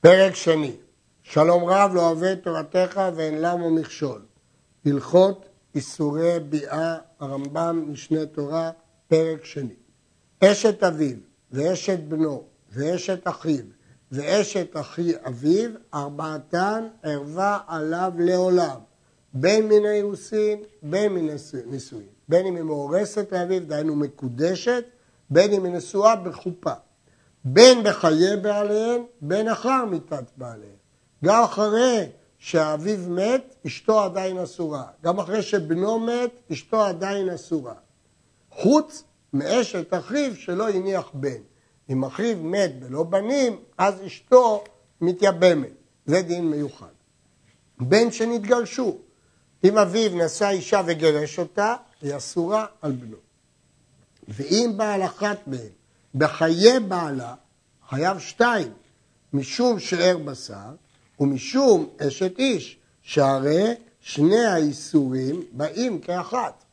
פרק שני, שלום רב לא אוהב תורתך ואין למה מכשול. הלכות איסורי ביאה, הרמב"ם משנה תורה, פרק שני. אשת אביו ואשת בנו ואשת אחיו ואשת אחי אביו, ארבעתן ערבה עליו לעולם, בין מן האירוסין, בין מן הנישואין. בין אם היא מאורסת לאביו, דהיינו מקודשת, בין אם היא נשואה בחופה. בין בחיי בעליהן, בין אחר מיתת בעליהן. גם אחרי שאביו מת, אשתו עדיין אסורה. גם אחרי שבנו מת, אשתו עדיין אסורה. חוץ מאשת אחיו שלא הניח בן. אם אחיו מת בלא בנים, אז אשתו מתייבמת. זה דין מיוחד. בן שנתגרשו, אם אביו נשא אישה וגירש אותה, היא אסורה על בנו. ואם בעל אחת מהן בחיי בעלה, חייב שתיים, משום שאר בשר ומשום אשת איש, שהרי שני האיסורים באים כאחת.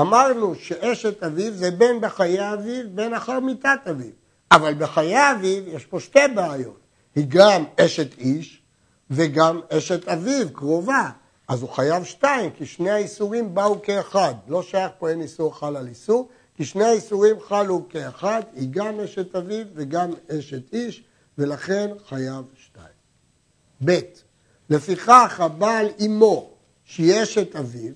אמרנו שאשת אביו זה בין בחיי אביו, בין אחר מיתת אביו. אבל בחיי אביו יש פה שתי בעיות. היא גם אשת איש וגם אשת אביו, קרובה. אז הוא חייב שתיים, כי שני האיסורים באו כאחד. לא שייך פה אין איסור חל על איסור, כי שני האיסורים חלו כאחד, היא גם אשת אביו וגם אשת איש, ולכן חייב שתיים. ב. לפיכך הבעל אמו, שהיא אשת אביו,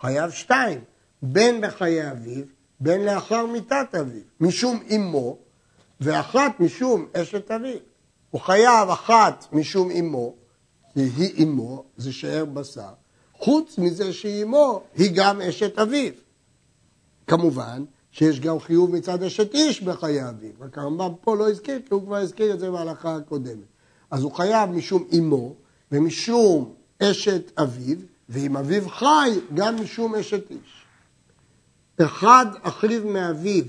חייב שתיים, בין בחיי אביו, בין לאחר מיתת אביו, משום אמו, ואחת משום אשת אביו. הוא חייב אחת משום אמו, היא אמו, זה שאר בשר, חוץ מזה שהיא אמו, היא גם אשת אביו. כמובן שיש גם חיוב מצד אשת איש בחיי אביו, רק הרמב"ם פה לא הזכיר, כי הוא כבר הזכיר את זה בהלכה הקודמת. אז הוא חייב משום אמו ומשום אשת אביו, ואם אביו חי, גם משום אשת איש. אחד אחיו מאביו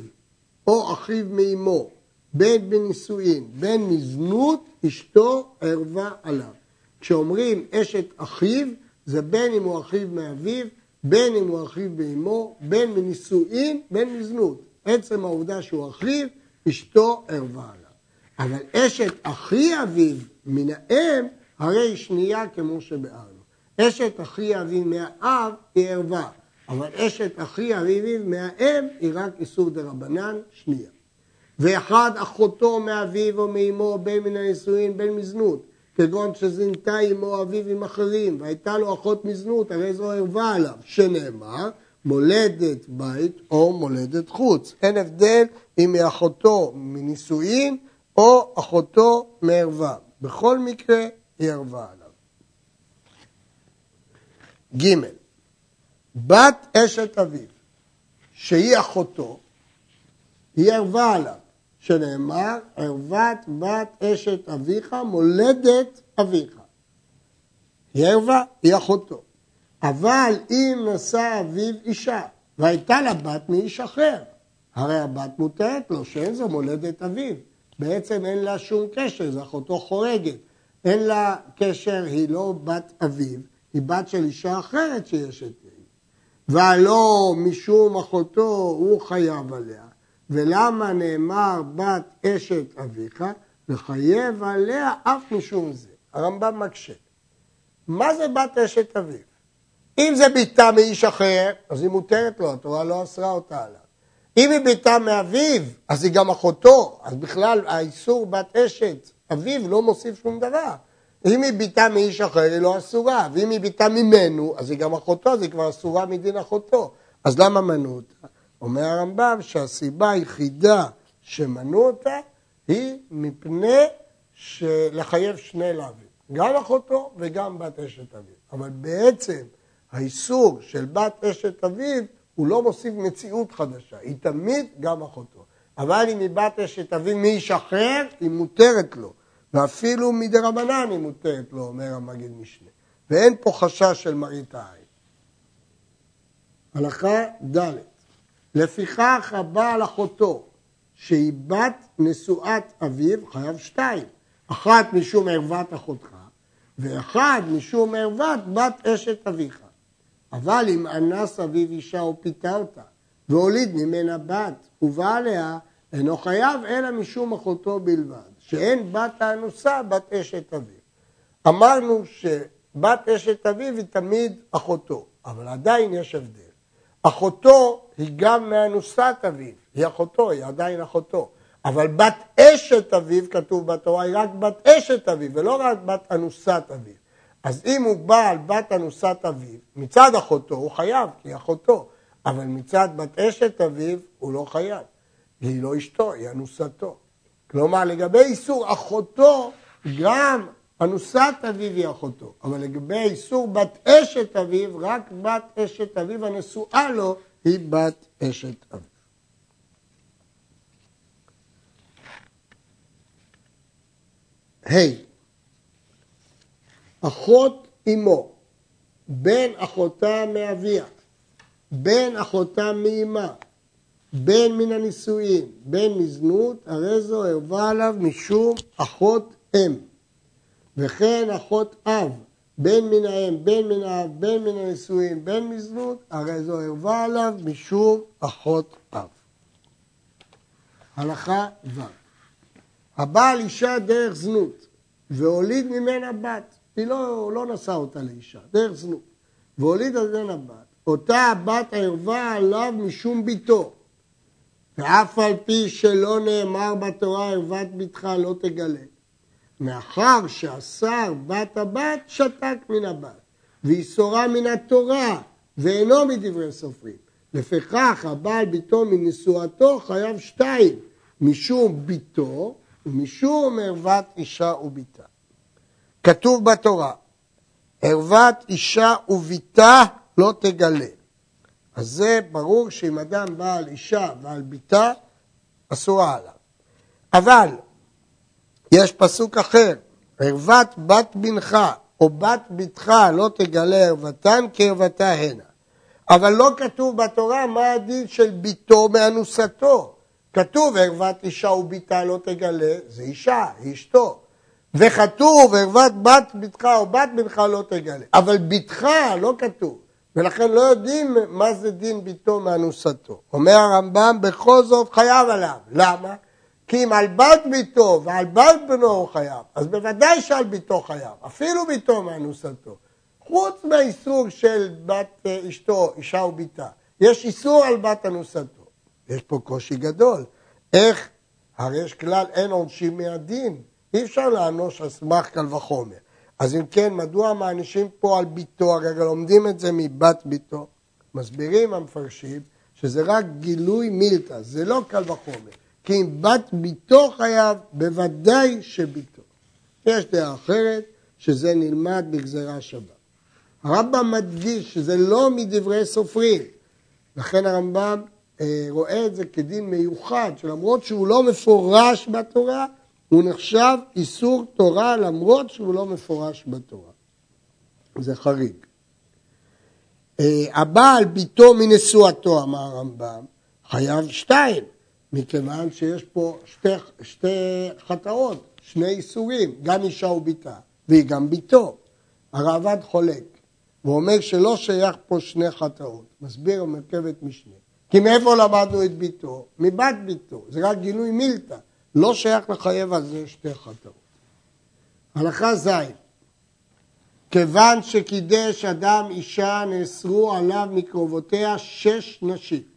או אחיו מאמו, בין בנישואין, בין מזנות, אשתו ערבה עליו. כשאומרים אשת אחיו, זה בין אם הוא אחיו מאביו, בין אם הוא אחיו באמו, בין מנישואין, בין מזנות. עצם העובדה שהוא אחיו, אשתו ערבה עליו. אבל אשת אחי אביו מן האם, הרי היא שנייה כמו שביארנו. אשת אחי אביו מהאב היא ערבה, אבל אשת אחי אביו מהאם היא רק איסור דה רבנן, שנייה. ואחד אחותו מאביו או מאמו, בין מן הנישואין, בין מזנות. כגון שזינתה עמו אביו עם אחרים, והייתה לו אחות מזנות, הרי זו ערבה עליו, שנאמר, מולדת בית או מולדת חוץ. אין הבדל אם היא אחותו מנישואין או אחותו מערווה. בכל מקרה היא ערבה עליו. ג. בת אשת אביו, שהיא אחותו, היא ערבה עליו. שנאמר, ערוות בת אשת אביך, מולדת אביך. היא ערווה, היא אחותו. אבל אם נשא אביו אישה, והייתה לה בת מאיש אחר, הרי הבת מותרת לו, שאין זו מולדת אביו. בעצם אין לה שום קשר, זו אחותו חורגת. אין לה קשר, היא לא בת אביו, היא בת של אישה אחרת שיש את זה. והלא משום אחותו הוא חייב עליה, ולמה נאמר בת אשת אביך, לחייב עליה אף משום זה. הרמב"ם מקשה. מה זה בת אשת אביו? אם זה ביתה מאיש אחר, אז היא מותרת לו, התורה לא אסרה אותה עליו. אם היא ביתה מאביו, אז היא גם אחותו, אז בכלל האיסור בת אשת אביו לא מוסיף שום דבר. אם היא ביתה מאיש אחר, היא לא אסורה, ואם היא ביתה ממנו, אז היא גם אחותו, אז היא כבר אסורה מדין אחותו. אז למה מנו אותה? אומר הרמב"ם שהסיבה היחידה שמנעו אותה היא מפני לחייב שני לאווים, גם אחותו וגם בת אשת אביו. אבל בעצם האיסור של בת אשת אביו הוא לא מוסיף מציאות חדשה, היא תמיד גם אחותו. אבל אם היא בת אשת אביו מאיש אחר, היא מותרת לו. ואפילו מדי רבנן היא מותרת לו, אומר המגיד משנה. ואין פה חשש של מראית העין. הלכה ד' לפיכך הבעל אחותו, שהיא בת נשואת אביו, חייב שתיים. אחת משום ערוות אחותך, ואחד משום ערוות בת אשת אביך. אבל אם אנס אביו אישה ופיתה אותה, והוליד ממנה בת, ובא עליה, אינו חייב אלא משום אחותו בלבד. שאין בת האנוסה בת אשת אביו. אמרנו שבת אשת אביו היא תמיד אחותו, אבל עדיין יש הבדל. אחותו היא גם מאנוסת אביו, היא אחותו, היא עדיין אחותו. אבל בת אשת אביו, כתוב בתורה, היא רק בת אשת אביו, ולא רק בת אנוסת אביו. אז אם הוא בא על בת אנוסת אביו, מצד אחותו הוא חייב, כי היא אחותו, אבל מצד בת אשת אביו הוא לא חייב. היא לא אשתו, היא אנוסתו. כלומר, לגבי איסור אחותו, גם אנוסת אביו היא אחותו, אבל לגבי איסור בת אשת אביו, רק בת אשת אביו הנשואה לו היא בת אשת אביו. ה' hey, אחות אמו, בן אחותה מאביה, בן אחותה מאמה, בן מן הנישואין, בן מזנות, הרי זו ערבה עליו משום אחות אם. וכן אחות אב, בן מן האם, בן מן האב, בן מן הנישואין, בן מזנות, הרי זו ערבה עליו משום אחות אב. הלכה ו' הבעל אישה דרך זנות והוליד ממנה בת, היא לא, לא נשא אותה לאישה, דרך זנות, והוליד ממנה בת, אותה הבת ערבה עליו משום ביתו, ואף על פי שלא נאמר בתורה ערוות בתך לא תגלה. מאחר שאסר בת הבת, שתק מן הבת, ואיסורה מן התורה, ואינו מדברי סופרים. לפיכך הבעל ביתו מנשואתו חייב שתיים, משום ביתו ומשום ערוות אישה וביתה. כתוב בתורה, ערוות אישה וביתה לא תגלה. אז זה ברור שאם אדם בא על אישה ועל ביתה, אסורה עליו. אבל יש פסוק אחר, ערוות בת בנך או בת בתך לא תגלה ערוותן כערוותה הנה. אבל לא כתוב בתורה מה הדין של ביתו מאנוסתו. כתוב ערוות אישה וביתה לא תגלה, זה אישה, היא אשתו. וכתוב ערוות בת בתך או בת בנך לא תגלה. אבל בתך לא כתוב. ולכן לא יודעים מה זה דין ביתו מאנוסתו. אומר הרמב"ם, בכל זאת חייב עליו. למה? כי אם על בת ביתו ועל בת בנו הוא חייב, אז בוודאי שעל ביתו חייב, אפילו ביתו מאנוסתו. חוץ מהאיסור של בת אה, אשתו, אישה וביתה, יש איסור על בת אנוסתו. יש פה קושי גדול. איך? הרי יש כלל אין עונשים מהדין. אי אפשר לענוש על סמך קל וחומר. אז אם כן, מדוע מענישים פה על ביתו? הרי לומדים את זה מבת ביתו. מסבירים המפרשים שזה רק גילוי מילתא, זה לא קל וחומר. כי אם בת ביתו חייב, בוודאי שביתו. יש דעה אחרת, שזה נלמד בגזרה שבת. הרמב"ם מדגיש שזה לא מדברי סופרים. לכן הרמב"ם אה, רואה את זה כדין מיוחד, שלמרות שהוא לא מפורש בתורה, הוא נחשב איסור תורה למרות שהוא לא מפורש בתורה. זה חריג. אה, הבעל ביתו מנשואתו, אמר הרמב"ם, חייב שתיים, מכיוון שיש פה שתי, שתי חטאות, שני איסורים, גם אישה וביתה, והיא גם ביתו. הרעב"ד חולק, והוא אומר שלא שייך פה שני חטאות, מסביר המרכבת משנה. כי מאיפה למדנו את ביתו? מבת ביתו, זה רק גילוי מילתא. לא שייך לחייב על זה שתי חטאות. הלכה ז' כיוון שקידש אדם אישה נאסרו עליו מקרובותיה שש נשים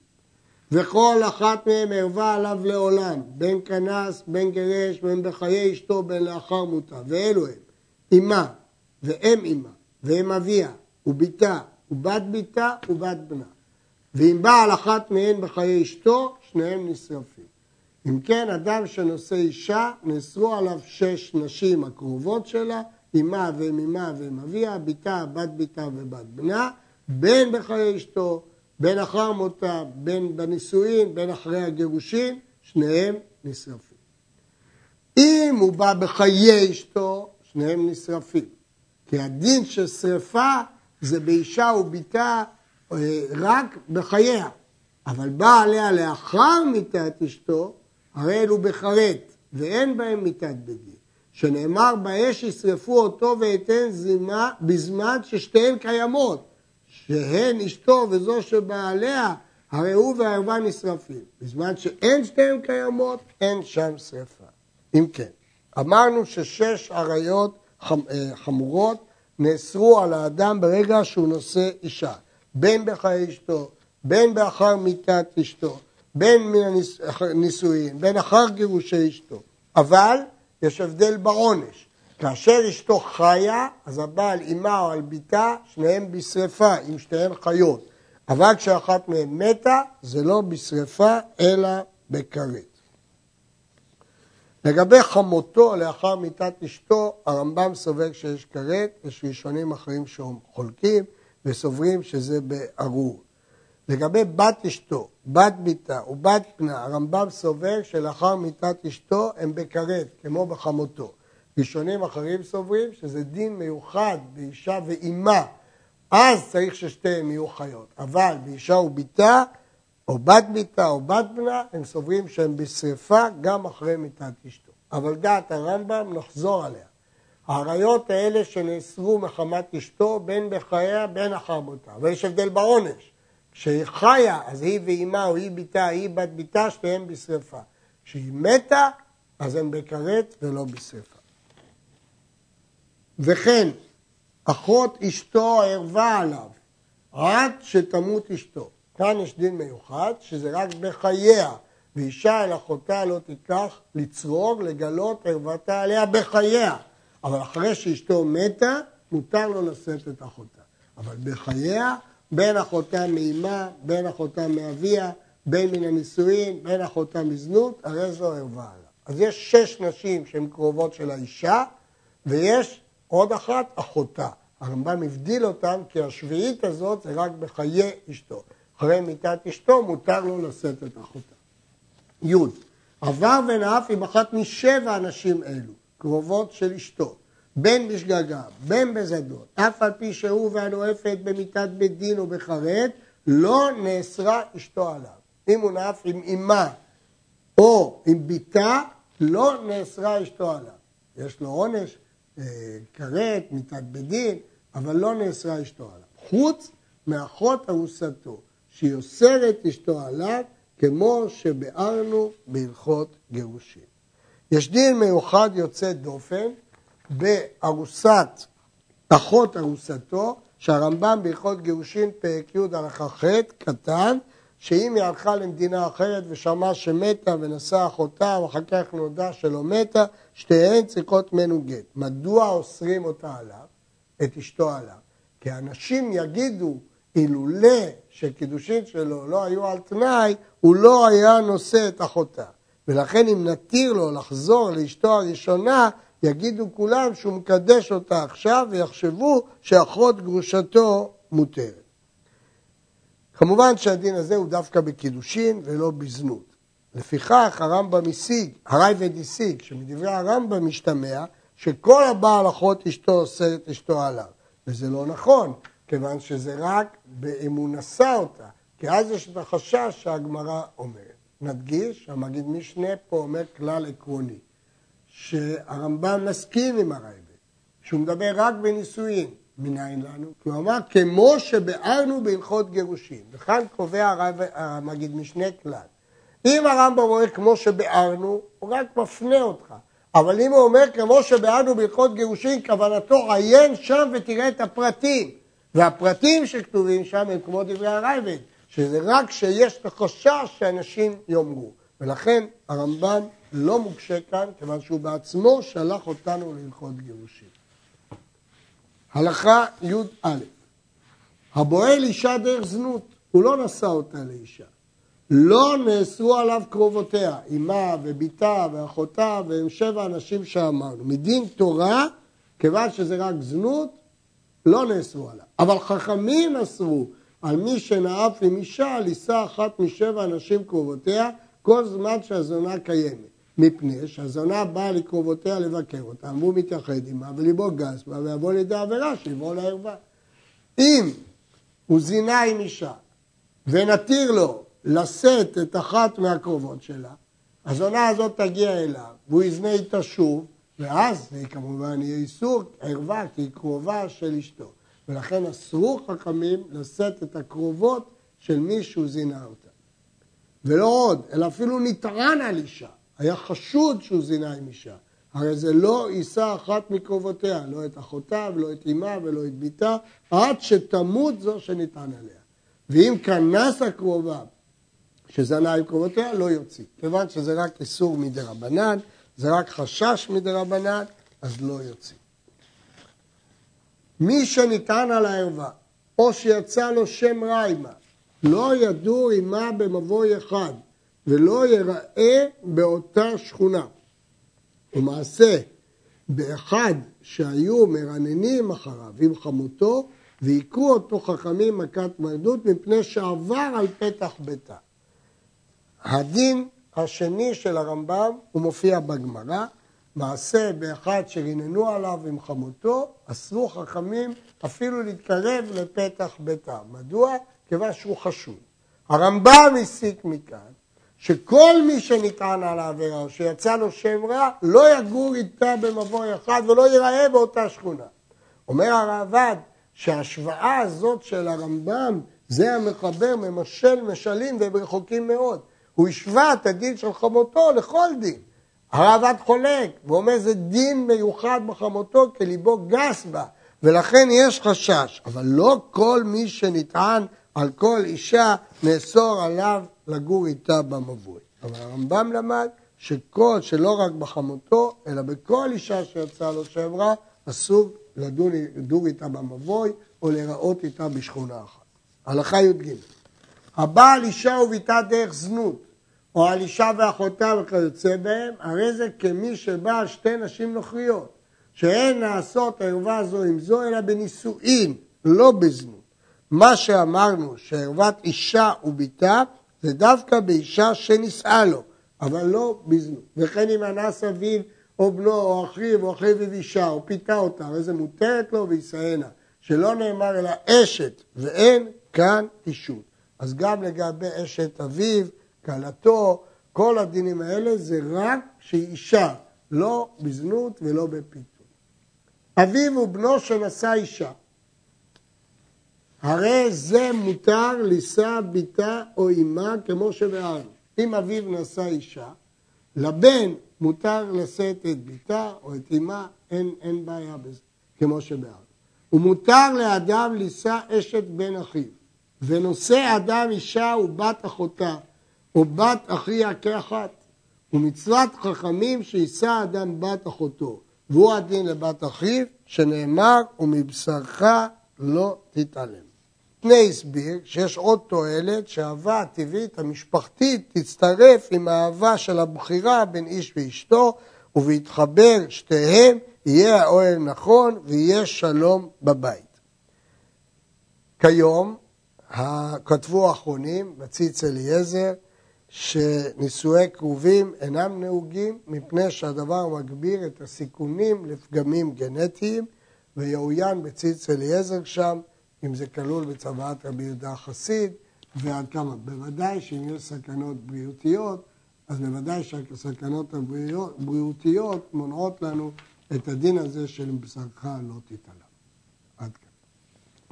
וכל אחת מהן ערבה עליו לעולם בין כנס, בין גרש, בין בחיי אשתו, בין לאחר מותה. ואלו הם אמה ואם אמה ואם אביה ובתה ובת בתה ובת בנה. ואם בעל אחת מהן בחיי אשתו שניהם נשרפים. אם כן, אדם שנושא אישה, נאסרו עליו שש נשים הקרובות שלה, אמה ואימה ואם אביה, בתה, בת בתה ובת בנה, בין בחיי אשתו, בין אחר מותה, בין בנישואין, בין אחרי הגירושין, שניהם נשרפים. אם הוא בא בחיי אשתו, שניהם נשרפים. כי הדין של שרפה זה באישה ובתה אה, רק בחייה, אבל בא עליה לאחר מיתת אשתו, הרי אלו בחרט, ואין בהם מיתת דין. שנאמר באש ישרפו אותו ואתן זימה בזמן ששתיהן קיימות, שהן אשתו וזו שבעליה, הרי הוא והערווה נשרפים. בזמן שאין שתיהן קיימות, אין שם שרפה. אם כן, אמרנו ששש עריות אה, חמורות נאסרו על האדם ברגע שהוא נושא אישה, בין בחיי אשתו, בין באחר מיתת אשתו, בין מן הנישואין, בין אחר גירושי אשתו. אבל יש הבדל בעונש. כאשר אשתו חיה, אז הבעל אימה או על ביתה, שניהם בשרפה, אם שתיהן חיות. אבל כשאחת מהן מתה, זה לא בשרפה, אלא בכרת. לגבי חמותו לאחר מיתת אשתו, הרמב"ם סובר שיש כרת, יש ראשונים אחרים שחולקים וסוברים שזה בארור. לגבי בת אשתו, בת ביתה ובת בנה, הרמב"ם סובר שלאחר מיתת אשתו הם בכרת, כמו בחמותו. ראשונים אחרים סוברים שזה דין מיוחד באישה ואימה, אז צריך ששתיהם יהיו חיות. אבל באישה וביתה, או בת ביתה או בת בנה, הם סוברים שהם בשרפה גם אחרי מיתת אשתו. אבל דעת הרמב"ם, נחזור עליה. האריות האלה שנאסרו מחמת אשתו, בין בחייה בין אחר מותה. אבל יש הבדל בעונש. כשהיא חיה, אז היא ואימה או היא ביתה, היא בת ביתה, שתיהן בשרפה. כשהיא מתה, אז הן בכרת ולא בשרפה. וכן, אחות אשתו ערבה עליו עד שתמות אשתו. כאן יש דין מיוחד, שזה רק בחייה, ואישה אל אחותה לא תיקח לצרור, לגלות ערוותה עליה בחייה. אבל אחרי שאשתו מתה, מותר לו לשאת את אחותה. אבל בחייה, בין אחותה מאימה, בין אחותה מאביה, בין מן הנישואין, בין אחותה מזנות, הרי זו ערווה עליו. אז יש שש נשים שהן קרובות של האישה, ויש עוד אחת, אחותה. הרמב"ם הבדיל אותם כי השביעית הזאת זה רק בחיי אשתו. אחרי מיתת אשתו מותר לו לשאת את אחותה. י. עבר ונאף עם אחת משבע הנשים אלו, קרובות של אשתו, בין בשגגה, בין בזדון, אף על פי שהוא והנואפת במיתת בית דין ובחרד, לא נאסרה אשתו עליו. אם הוא נאף עם אמה או עם בתה, לא נאסרה אשתו עליו. יש לו עונש, כרת, מיתת בית דין, אבל לא נאסרה אשתו עליו. חוץ מאחות ארוסתו, שהיא אוסרת אשתו עליו, כמו שביארנו בהלכות גירושין. יש דין מיוחד יוצא דופן בארוסת, אחות ארוסתו, שהרמב"ם בהלכות גירושין פרק י' הלכה ח' קטן, שאם היא הלכה למדינה אחרת ושמעה שמתה ונשאה אחותה ואחר כך נודע שלא מתה, שתיהן צריכות ממנו גט. מדוע אוסרים אותה עליו, את אשתו עליו? כי אנשים יגידו אילולא שקידושין שלו לא היו על תנאי, הוא לא היה נושא את אחותה. ולכן אם נתיר לו לחזור לאשתו הראשונה, יגידו כולם שהוא מקדש אותה עכשיו ויחשבו שאחות גרושתו מותרת. כמובן שהדין הזה הוא דווקא בקידושין ולא בזנות. לפיכך הרמב"ם השיג, הרייבד השיג, שמדברי הרמב"ם משתמע שכל הבעל אחות אשתו אוסר את אשתו עליו. וזה לא נכון, כיוון שזה רק אם הוא נשא אותה, כי אז יש את החשש שהגמרא אומרת. נדגיש, המגיד משנה פה אומר כלל עקרוני, שהרמב"ם מסכים עם הרייבד, שהוא מדבר רק בנישואין, מניין לנו? כי הוא אמר, כמו שביארנו בהלכות גירושין, וכאן קובע המגיד משנה כלל. אם הרמב"ם אומר כמו שביארנו, הוא רק מפנה אותך. אבל אם הוא אומר כמו שביארנו בהלכות גירושין, כוונתו עיין שם ותראה את הפרטים. והפרטים שכתובים שם הם כמו דברי הרייבד, שזה רק שיש את החשש שאנשים יאמרו. ולכן הרמב"ם לא מוקשה כאן, כיוון שהוא בעצמו שלח אותנו להלכות גירושים. הלכה י"א הבועל אישה דרך זנות, הוא לא נשא אותה לאישה. לא נאסרו עליו קרובותיה, אמה ובתה ואחותה והם שבע אנשים שאמרנו. מדין תורה, כיוון שזה רק זנות, לא נאסרו עליו. אבל חכמים אסרו על מי שנאף עם אישה לישא אחת משבע אנשים קרובותיה כל זמן שהזונה קיימת. מפני שהזונה באה לקרובותיה לבקר אותה, והוא מתייחד עמה וליבו גס בה ויבוא לידי עבירה שיבוא לערווה. אם הוא זינה עם אישה ונתיר לו לשאת את אחת מהקרובות שלה, הזונה הזאת תגיע אליו והוא יזנה איתה שוב ואז זה כמובן יהיה איסור ערווה כי היא קרובה של אשתו. ולכן אסרו חכמים לשאת את הקרובות של מי שהוא זינה אותה. ולא עוד, אלא אפילו נטען על אישה, היה חשוד שהוא זינה עם אישה. הרי זה לא יישא אחת מקרובותיה, לא את אחותה ולא את אמה ולא את בתה, עד שתמות זו שניתן עליה. ואם כנס הקרובה שזנה עם קרובותיה, לא יוציא. כיוון שזה רק איסור מדי רבנן, זה רק חשש מדי רבנן, אז לא יוציא. מי שניתן על הערווה, או שיצא לו שם רע עמה, לא ידור עמה במבוי אחד, ולא ייראה באותה שכונה. ומעשה באחד שהיו מרננים אחריו עם חמותו, והיכו אותו חכמים מכת מרדות מפני שעבר על פתח ביתה. הדין השני של הרמב"ם, הוא מופיע בגמרא, מעשה באחד שריננו עליו עם חמותו, אסרו חכמים אפילו להתקרב לפתח ביתה. מדוע? כיוון שהוא חשוב. הרמב"ם הסיק מכאן שכל מי שנטען על העבירה או שיצא לו שם רע, לא יגור איתה במבוי אחד ולא ייראה באותה שכונה. אומר הרעב"ד שההשוואה הזאת של הרמב"ם זה המחבר ממשל משלים והם רחוקים מאוד. הוא השווה את הדין של חמותו לכל דין. הרעב"ד חולק, ואומר זה דין מיוחד בחמותו כי ליבו גס בה, ולכן יש חשש, אבל לא כל מי שנטען על כל אישה נאסור עליו לגור איתה במבוי. אבל הרמב"ם למד שכל, שלא רק בחמותו, אלא בכל אישה שיצאה לו רע, אסור לדור איתה במבוי או להיראות איתה בשכונה אחת. הלכה י"ג הבעל אישה וביתה דרך זנות, או על אישה ואחותה וכיוצא בהם, הרי זה כמי שבא על שתי נשים נוכריות, שאין לעשות ערווה זו עם זו, אלא בנישואין, לא בזנות. מה שאמרנו, שערוות אישה וביתה, זה דווקא באישה שנישאה לו, אבל לא בזנות. וכן אם אנס אביו או בנו או אחיו או אחיו אישה או פיתה אותה, הרי זה מותרת לו וישאנה. שלא נאמר אלא אשת ואין כאן אישות. אז גם לגבי אשת אביו, כלתו, כל הדינים האלה זה רק שהיא אישה, לא בזנות ולא בפיתוי. אביו ובנו שנשא אישה. הרי זה מותר לישא ביתה או אמה כמו שבארנו. אם אביו נשא אישה, לבן מותר לשאת את ביתה או את אמה, אין, אין בעיה בזה, כמו שבארנו. ומותר לאדם לישא אשת בן אחיו, ונושא אדם אישה ובת אחותה, או בת אחיה כאחת. ומצוות חכמים שיישא אדם בת אחותו, והוא הדין לבת אחיו, שנאמר, ומבשרך לא תתעלם. פני הסביר שיש עוד תועלת שהאהבה הטבעית המשפחתית תצטרף עם האהבה של הבחירה בין איש ואשתו ובהתחבר שתיהם יהיה האוהל נכון ויהיה שלום בבית. כיום כתבו האחרונים בציץ אליעזר שנישואי קרובים אינם נהוגים מפני שהדבר מגביר את הסיכונים לפגמים גנטיים ויעוין בציץ אליעזר שם אם זה כלול בצוואת רבי יהודה החסיד ועד כמה. בוודאי שאם יש סכנות בריאותיות אז בוודאי שהסכנות הבריאותיות מונעות לנו את הדין הזה של בשרך לא תתעלה.